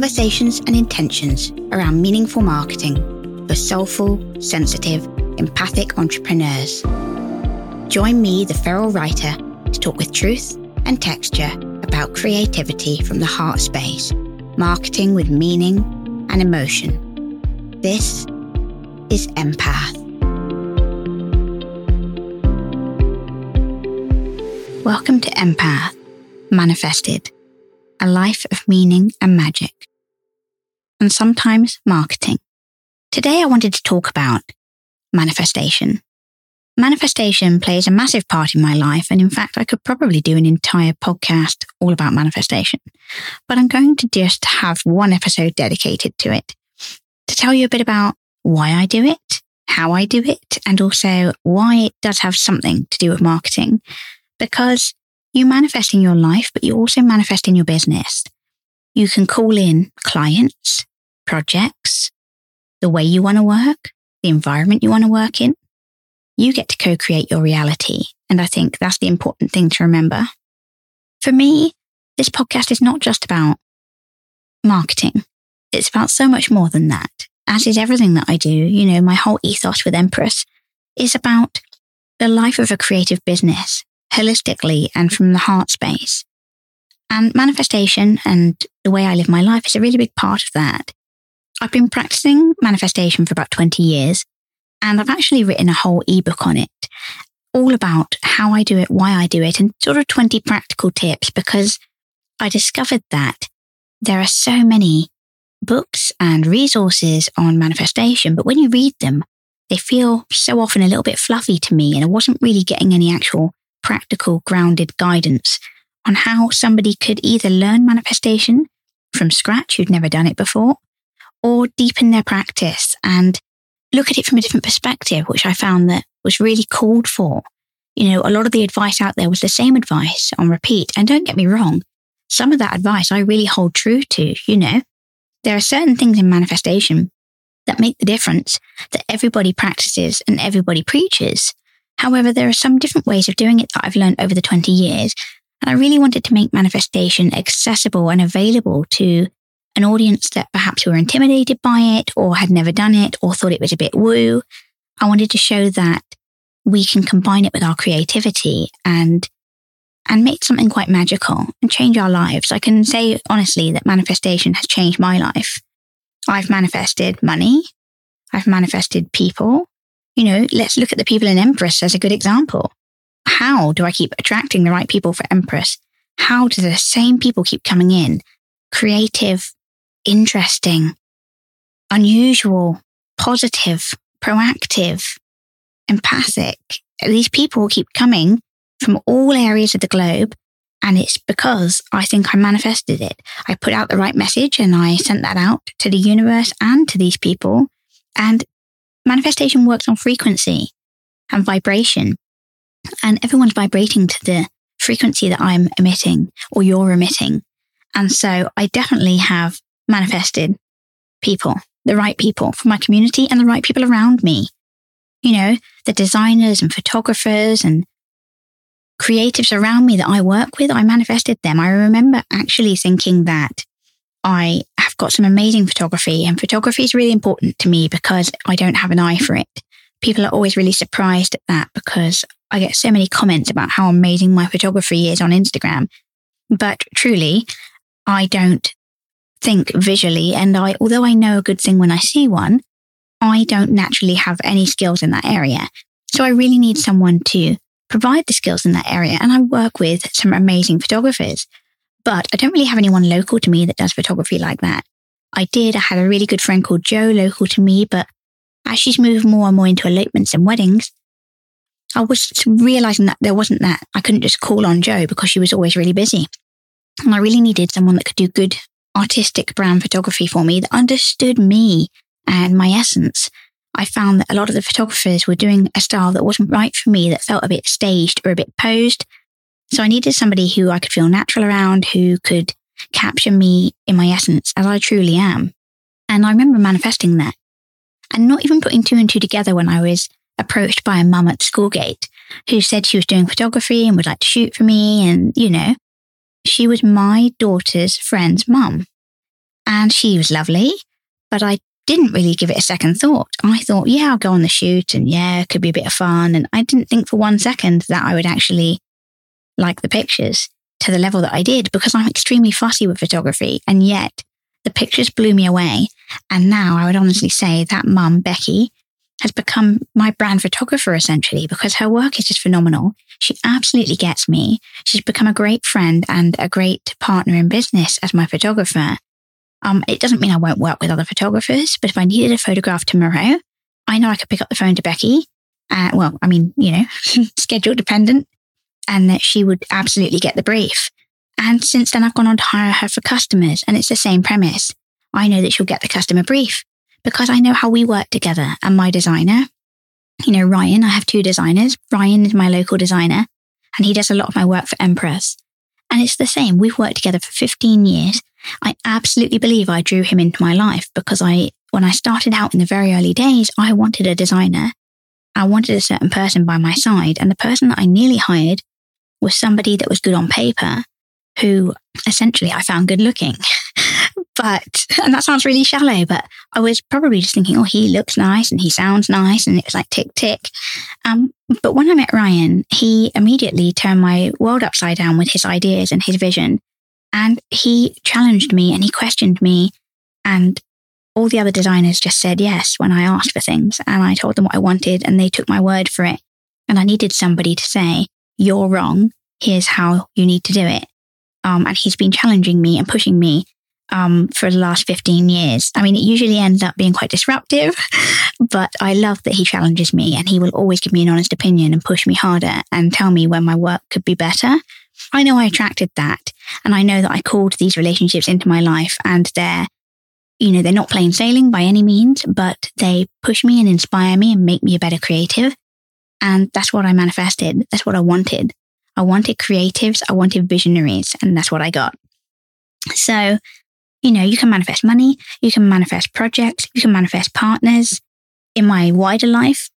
conversations and intentions around meaningful marketing for soulful, sensitive, empathic entrepreneurs. Join me, the feral writer, to talk with truth and texture about creativity from the heart space, marketing with meaning and emotion. This is M Path. Welcome to M Path, Manifested, a life of meaning and magic, and sometimes marketing. Today I wanted to talk about manifestation. Manifestation plays a massive part in my life, and in fact, I could probably do an entire podcast all about manifestation. But I'm going to just have one episode dedicated to it to tell you a bit about why I do it, how I do it, and also why it does have something to do with marketing because you manifest in your life, but you also manifest in your business. You can call in clients, projects, the way you want to work, the environment you want to work in. You get to co-create your reality. And I think that's the important thing to remember. For me, this podcast is not just about marketing. It's about so much more than that, as is everything that I do. You know, my whole ethos with Empress is about the life of a creative business holistically and from the heart space. And manifestation and the way I live my life is a really big part of that. I've been practicing manifestation for about 20 years and I've actually written a whole ebook on it, all about how I do it, why I do it, and sort of 20 practical tips because I discovered that there are so many books and resources on manifestation, but when you read them, they feel so often a little bit fluffy to me and I wasn't really getting any actual practical, grounded guidance on how somebody could either learn manifestation from scratch who'd never done it before, or deepen their practice and look at it from a different perspective, which I found that was really called for. You know, a lot of the advice out there was the same advice on repeat. And don't get me wrong, some of that advice I really hold true to. You know, there are certain things in manifestation that make the difference that everybody practices and everybody preaches. However, there are some different ways of doing it that I've learned over the 20 years. And I really wanted to make manifestation accessible and available to an audience that perhaps were intimidated by it or had never done it or thought it was a bit woo. I wanted to show that we can combine it with our creativity and and make something quite magical and change our lives. I can say honestly that manifestation has changed my life. I've manifested money. I've manifested people. You know, let's look at the people in Empress as a good example. How do I keep attracting the right people for Empress? How do the same people keep coming in? Creative, interesting, unusual, positive, proactive, empathic. These people keep coming from all areas of the globe. And it's because I think I manifested it. I put out the right message and I sent that out to the universe and to these people. And manifestation works on frequency and vibration. And everyone's vibrating to the frequency that I'm emitting or you're emitting. And so I definitely have manifested people, the right people for my community and the right people around me. You know, the designers and photographers and creatives around me that I work with, I manifested them. I remember actually thinking that I have got some amazing photography and photography is really important to me because I don't have an eye for it. People are always really surprised at that because I get so many comments about how amazing my photography is on Instagram. But truly, I don't think visually. And I, although I know a good thing when I see one, I don't naturally have any skills in that area. So I really need someone to provide the skills in that area. And I work with some amazing photographers but I don't really have anyone local to me that does photography like that. I did. I had a really good friend called Joe local to me, but as she's moved more and more into elopements and weddings, I was realizing that there wasn't that. I couldn't just call on Joe because she was always really busy. And I really needed someone that could do good artistic brand photography for me that understood me and my essence. I found that a lot of the photographers were doing a style that wasn't right for me, that felt a bit staged or a bit posed. So I needed somebody who I could feel natural around, who could capture me in my essence as I truly am. And I remember manifesting that and not even putting two and two together when I was approached by a mum at school gate who said she was doing photography and would like to shoot for me. And, you know, she was my daughter's friend's mum. And she was lovely, but I didn't really give it a second thought. I thought, yeah, I'll go on the shoot and yeah, it could be a bit of fun. And I didn't think for one second that I would actually like the pictures to the level that I did because I'm extremely fussy with photography. And yet the pictures blew me away. And now I would honestly say that mum, Becky, has become my brand photographer essentially because her work is just phenomenal. She absolutely gets me. She's become a great friend and a great partner in business as my photographer. Um, it doesn't mean I won't work with other photographers, but if I needed a photograph tomorrow, I know I could pick up the phone to Becky. Uh, well, I mean, you know, schedule dependent, and that she would absolutely get the brief. And since then, I've gone on to hire her for customers, and it's the same premise. I know that she'll get the customer brief because I know how we work together and my designer. You know, Ryan, I have two designers. Ryan is my local designer and he does a lot of my work for Empress. And it's the same. We've worked together for 15 years. I absolutely believe I drew him into my life because I, when I started out in the very early days, I wanted a designer. I wanted a certain person by my side. And the person that I nearly hired was somebody that was good on paper, who essentially I found good looking. But, and that sounds really shallow, but I was probably just thinking, oh, he looks nice and he sounds nice. And it was like tick, tick. Um, but when I met Ryan, he immediately turned my world upside down with his ideas and his vision. And he challenged me and he questioned me. And all the other designers just said yes when I asked for things. And I told them what I wanted and they took my word for it. And I needed somebody to say, you're wrong. Here's how you need to do it. Um, and he's been challenging me and pushing me um, for the last 15 years. I mean, it usually ends up being quite disruptive, but I love that he challenges me and he will always give me an honest opinion and push me harder and tell me when my work could be better. I know I attracted that and I know that I called these relationships into my life and they're, you know, they're not plain sailing by any means, but they push me and inspire me and make me a better creative. And that's what I manifested. That's what I wanted. I wanted creatives. I wanted visionaries and that's what I got. So you know, you can manifest money, you can manifest projects, you can manifest partners. In my wider life,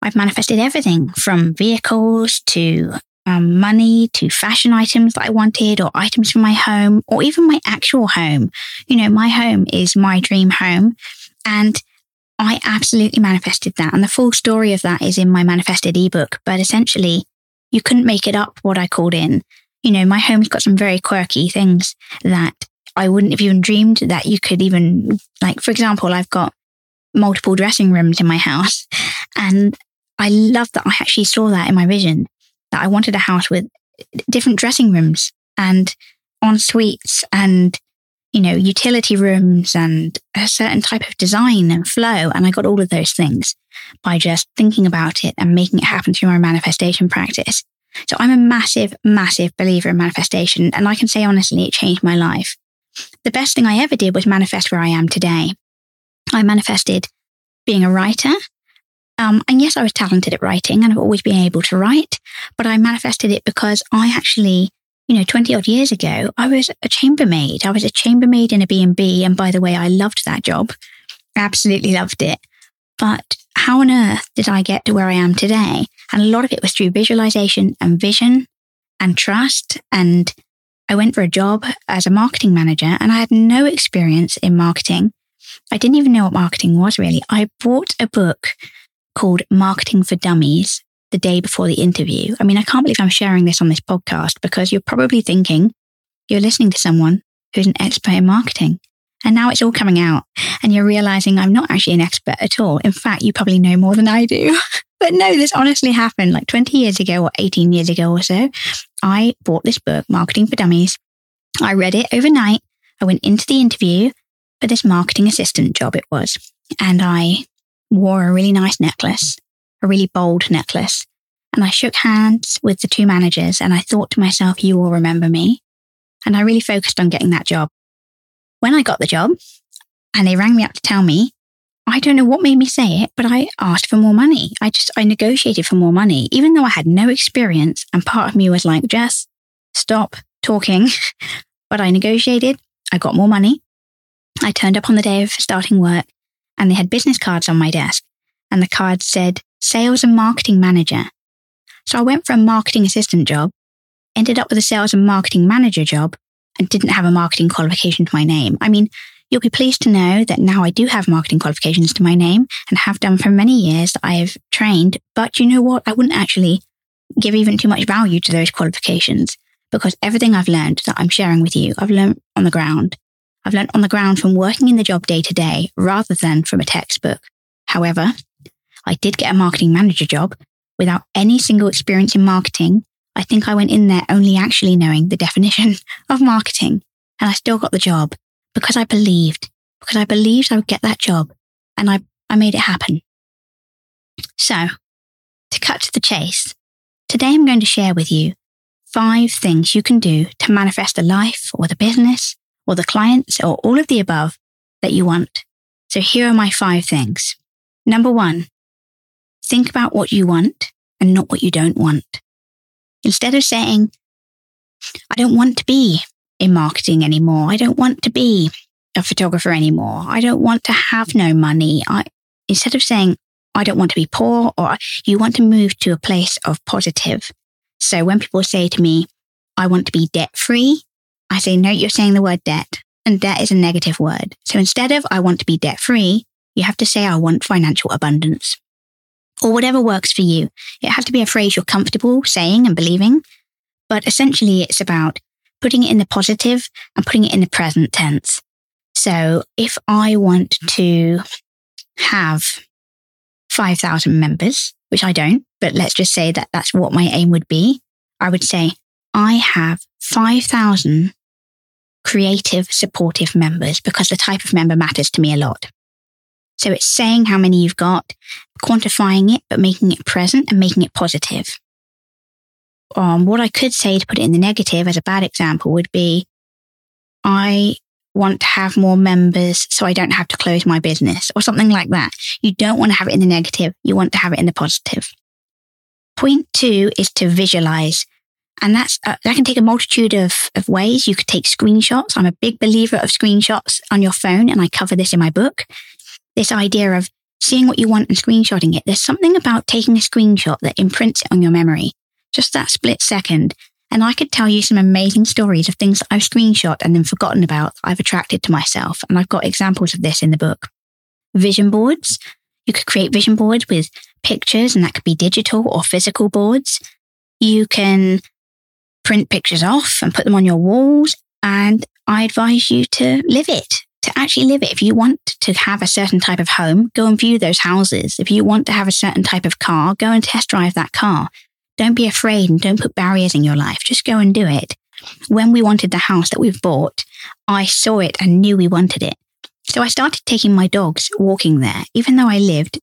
I've manifested everything from vehicles to um, money to fashion items that I wanted or items for my home or even my actual home. You know, my home is my dream home and I absolutely manifested that. And the full story of that is in my manifested ebook. But essentially, you couldn't make it up what I called in. You know, my home's got some very quirky things that I wouldn't have even dreamed that you could even, like, for example, I've got multiple dressing rooms in my house. And I love that I actually saw that in my vision that I wanted a house with different dressing rooms and en suites and, you know, utility rooms and a certain type of design and flow. And I got all of those things by just thinking about it and making it happen through my manifestation practice. So I'm a massive, massive believer in manifestation. And I can say honestly, it changed my life the best thing I ever did was manifest where I am today. I manifested being a writer. Um, and yes, I was talented at writing and I've always been able to write, but I manifested it because I actually, you know, 20 odd years ago, I was a chambermaid. I was a chambermaid in a B&B. And by the way, I loved that job. Absolutely loved it. But how on earth did I get to where I am today? And a lot of it was through visualization and vision and trust and I went for a job as a marketing manager and I had no experience in marketing. I didn't even know what marketing was really. I bought a book called Marketing for Dummies the day before the interview. I mean, I can't believe I'm sharing this on this podcast because you're probably thinking you're listening to someone who's an expert in marketing. And now it's all coming out and you're realizing I'm not actually an expert at all. In fact, you probably know more than I do. but no, this honestly happened like 20 years ago or 18 years ago or so. I bought this book, Marketing for Dummies. I read it overnight. I went into the interview for this marketing assistant job it was. And I wore a really nice necklace, a really bold necklace. And I shook hands with the two managers and I thought to myself, you will remember me. And I really focused on getting that job. When I got the job and they rang me up to tell me, I don't know what made me say it, but I asked for more money. I just, I negotiated for more money, even though I had no experience. And part of me was like, Jess, stop talking. but I negotiated. I got more money. I turned up on the day of starting work and they had business cards on my desk and the card said sales and marketing manager. So I went for a marketing assistant job, ended up with a sales and marketing manager job and didn't have a marketing qualification to my name. I mean, You'll be pleased to know that now I do have marketing qualifications to my name and have done for many years that I've trained. But you know what? I wouldn't actually give even too much value to those qualifications because everything I've learned that I'm sharing with you, I've learned on the ground. I've learned on the ground from working in the job day to day rather than from a textbook. However, I did get a marketing manager job without any single experience in marketing. I think I went in there only actually knowing the definition of marketing and I still got the job because I believed, because I believed I would get that job and I, I made it happen. So to cut to the chase, today I'm going to share with you five things you can do to manifest the life or the business or the clients or all of the above that you want. So here are my five things. Number one, think about what you want and not what you don't want. Instead of saying, I don't want to be in marketing anymore. I don't want to be a photographer anymore. I don't want to have no money. I, instead of saying, I don't want to be poor or you want to move to a place of positive. So when people say to me, I want to be debt free, I say, no, you're saying the word debt and debt is a negative word. So instead of I want to be debt free, you have to say I want financial abundance or whatever works for you. It has to be a phrase you're comfortable saying and believing. But essentially it's about putting it in the positive and putting it in the present tense. So if I want to have 5,000 members, which I don't, but let's just say that that's what my aim would be. I would say I have 5,000 creative, supportive members because the type of member matters to me a lot. So it's saying how many you've got, quantifying it, but making it present and making it positive. Um, what I could say to put it in the negative as a bad example would be, I want to have more members so I don't have to close my business or something like that. You don't want to have it in the negative. You want to have it in the positive. Point two is to visualize. And that's, uh, that can take a multitude of, of ways. You could take screenshots. I'm a big believer of screenshots on your phone and I cover this in my book. This idea of seeing what you want and screenshotting it. There's something about taking a screenshot that imprints it on your memory just that split second. And I could tell you some amazing stories of things that I've screenshot and then forgotten about I've attracted to myself. And I've got examples of this in the book. Vision boards. You could create vision boards with pictures and that could be digital or physical boards. You can print pictures off and put them on your walls. And I advise you to live it, to actually live it. If you want to have a certain type of home, go and view those houses. If you want to have a certain type of car, go and test drive that car. Don't be afraid and don't put barriers in your life. Just go and do it. When we wanted the house that we've bought, I saw it and knew we wanted it. So I started taking my dogs walking there, even though I lived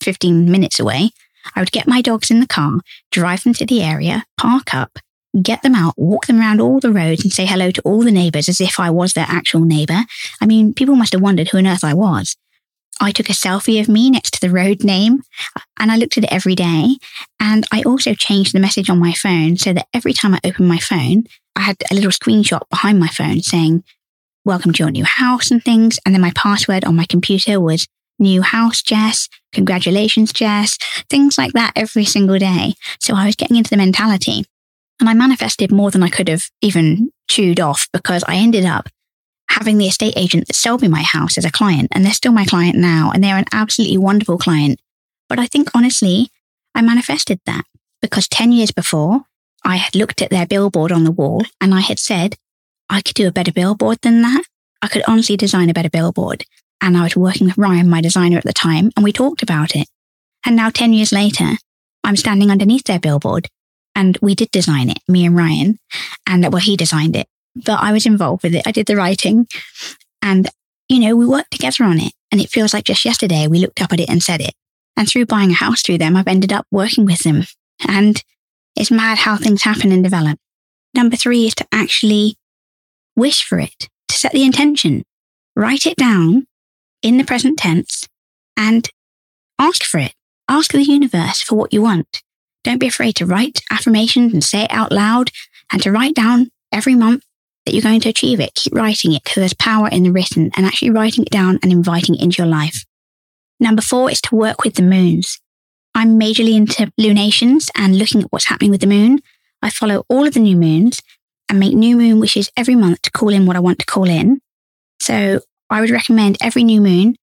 15 minutes away. I would get my dogs in the car, drive them to the area, park up, get them out, walk them around all the roads and say hello to all the neighbors as if I was their actual neighbor. I mean, people must have wondered who on earth I was. I took a selfie of me next to the road name and I looked at it every day. And I also changed the message on my phone so that every time I opened my phone, I had a little screenshot behind my phone saying, welcome to your new house and things. And then my password on my computer was new house, Jess. Congratulations, Jess. Things like that every single day. So I was getting into the mentality and I manifested more than I could have even chewed off because I ended up having the estate agent that sold me my house as a client, and they're still my client now, and they're an absolutely wonderful client. But I think honestly, I manifested that because 10 years before, I had looked at their billboard on the wall and I had said, I could do a better billboard than that. I could honestly design a better billboard. And I was working with Ryan, my designer at the time, and we talked about it. And now 10 years later, I'm standing underneath their billboard and we did design it, me and Ryan. And well, he designed it but I was involved with it. I did the writing and, you know, we worked together on it. And it feels like just yesterday we looked up at it and said it. And through buying a house through them, I've ended up working with them. And it's mad how things happen and develop. Number three is to actually wish for it, to set the intention, write it down in the present tense and ask for it. Ask the universe for what you want. Don't be afraid to write affirmations and say it out loud and to write down every month that you're going to achieve it. Keep writing it because there's power in the written and actually writing it down and inviting it into your life. Number four is to work with the moons. I'm majorly into lunations and looking at what's happening with the moon. I follow all of the new moons and make new moon wishes every month to call in what I want to call in. So I would recommend every new moon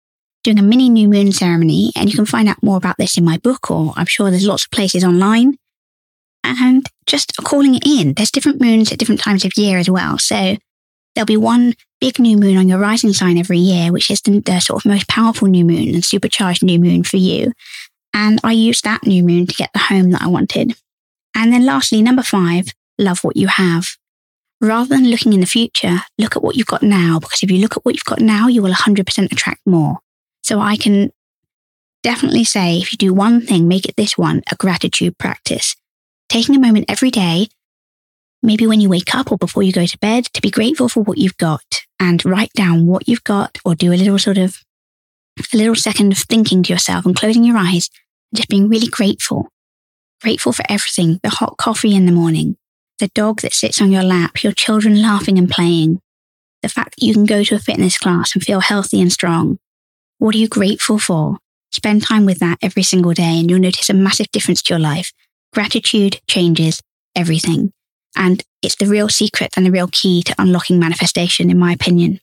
doing a mini new moon ceremony. And you can find out more about this in my book, or I'm sure there's lots of places online. And just calling it in. There's different moons at different times of year as well. So there'll be one big new moon on your rising sign every year, which is the, the sort of most powerful new moon and supercharged new moon for you. And I used that new moon to get the home that I wanted. And then lastly, number five, love what you have. Rather than looking in the future, look at what you've got now, because if you look at what you've got now, you will 100% attract more. So I can definitely say if you do one thing, make it this one, a gratitude practice. Taking a moment every day, maybe when you wake up or before you go to bed, to be grateful for what you've got and write down what you've got or do a little sort of a little second of thinking to yourself and closing your eyes and just being really grateful. Grateful for everything, the hot coffee in the morning, the dog that sits on your lap, your children laughing and playing, the fact that you can go to a fitness class and feel healthy and strong, what are you grateful for? Spend time with that every single day and you'll notice a massive difference to your life. Gratitude changes everything. And it's the real secret and the real key to unlocking manifestation, in my opinion.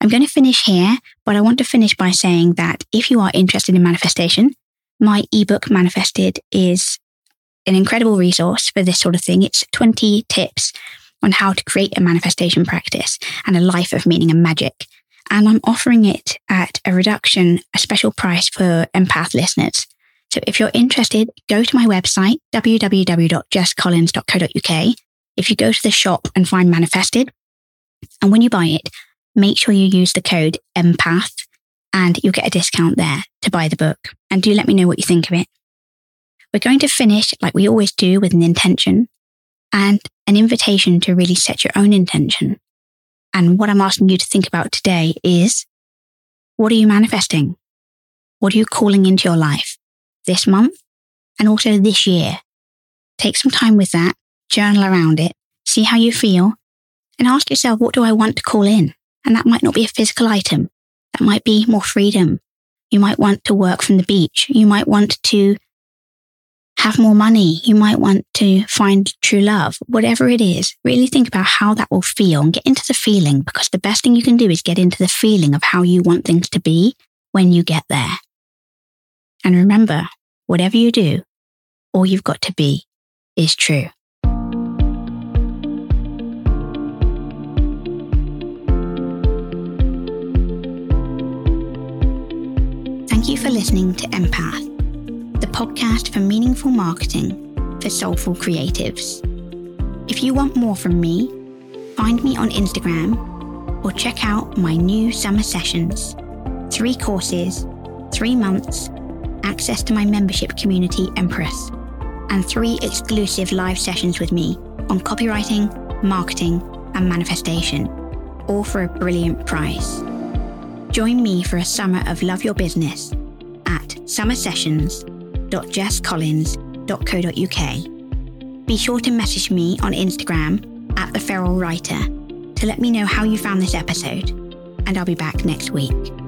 I'm going to finish here, but I want to finish by saying that if you are interested in manifestation, my ebook Manifested is an incredible resource for this sort of thing. It's 20 tips on how to create a manifestation practice and a life of meaning and magic and I'm offering it at a reduction, a special price for M Path listeners. So if you're interested, go to my website, www.jesscollins.co.uk. If you go to the shop and find manifested, and when you buy it, make sure you use the code MPATH and you'll get a discount there to buy the book. And do let me know what you think of it. We're going to finish like we always do with an intention and an invitation to really set your own intention. And what I'm asking you to think about today is what are you manifesting? What are you calling into your life this month and also this year? Take some time with that, journal around it, see how you feel, and ask yourself, what do I want to call in? And that might not be a physical item. That might be more freedom. You might want to work from the beach. You might want to have more money. You might want to find true love, whatever it is. Really think about how that will feel and get into the feeling because the best thing you can do is get into the feeling of how you want things to be when you get there. And remember, whatever you do, all you've got to be is true. Thank you for listening to M Path the podcast for meaningful marketing for soulful creatives. If you want more from me, find me on Instagram or check out my new summer sessions. Three courses, three months, access to my membership community, Empress, and three exclusive live sessions with me on copywriting, marketing, and manifestation, all for a brilliant price. Join me for a summer of Love Your Business at Summer Sessions Be sure to message me on Instagram at The Feral Writer to let me know how you found this episode, and I'll be back next week.